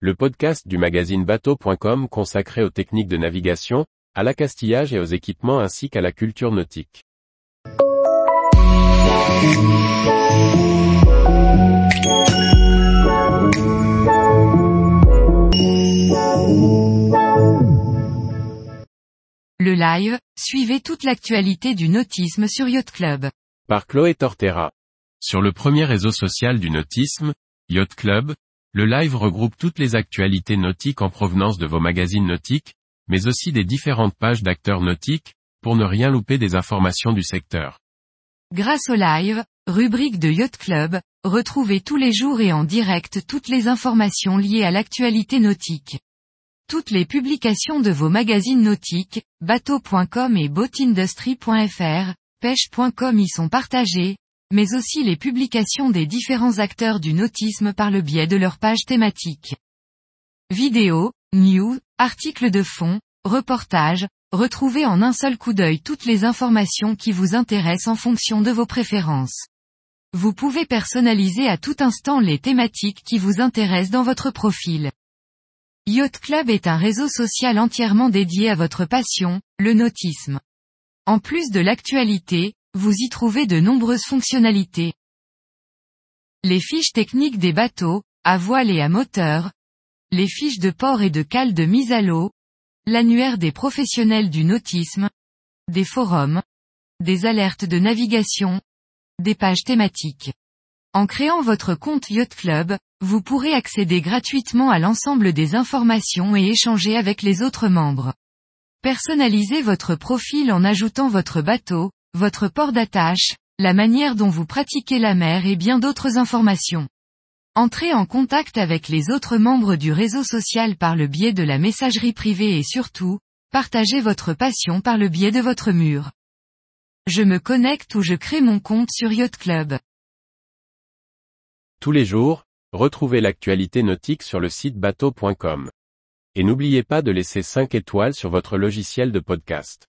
le podcast du magazine bateau.com consacré aux techniques de navigation, à l'accastillage et aux équipements ainsi qu'à la culture nautique. Le live, suivez toute l'actualité du nautisme sur Yacht Club. Par Chloé Tortera. Sur le premier réseau social du nautisme, Yacht Club, le live regroupe toutes les actualités nautiques en provenance de vos magazines nautiques, mais aussi des différentes pages d'acteurs nautiques, pour ne rien louper des informations du secteur. Grâce au live, rubrique de Yacht Club, retrouvez tous les jours et en direct toutes les informations liées à l'actualité nautique. Toutes les publications de vos magazines nautiques, bateau.com et boatindustry.fr, pêche.com y sont partagées, mais aussi les publications des différents acteurs du nautisme par le biais de leurs pages thématiques. Vidéos, news, articles de fond, reportages, retrouvez en un seul coup d'œil toutes les informations qui vous intéressent en fonction de vos préférences. Vous pouvez personnaliser à tout instant les thématiques qui vous intéressent dans votre profil. Yacht Club est un réseau social entièrement dédié à votre passion, le nautisme. En plus de l'actualité, vous y trouvez de nombreuses fonctionnalités. Les fiches techniques des bateaux, à voile et à moteur, les fiches de port et de cale de mise à l'eau, l'annuaire des professionnels du nautisme, des forums, des alertes de navigation, des pages thématiques. En créant votre compte Yacht Club, vous pourrez accéder gratuitement à l'ensemble des informations et échanger avec les autres membres. Personnalisez votre profil en ajoutant votre bateau, votre port d'attache, la manière dont vous pratiquez la mer et bien d'autres informations. Entrez en contact avec les autres membres du réseau social par le biais de la messagerie privée et surtout, partagez votre passion par le biais de votre mur. Je me connecte ou je crée mon compte sur Yacht Club. Tous les jours, retrouvez l'actualité nautique sur le site bateau.com. Et n'oubliez pas de laisser 5 étoiles sur votre logiciel de podcast.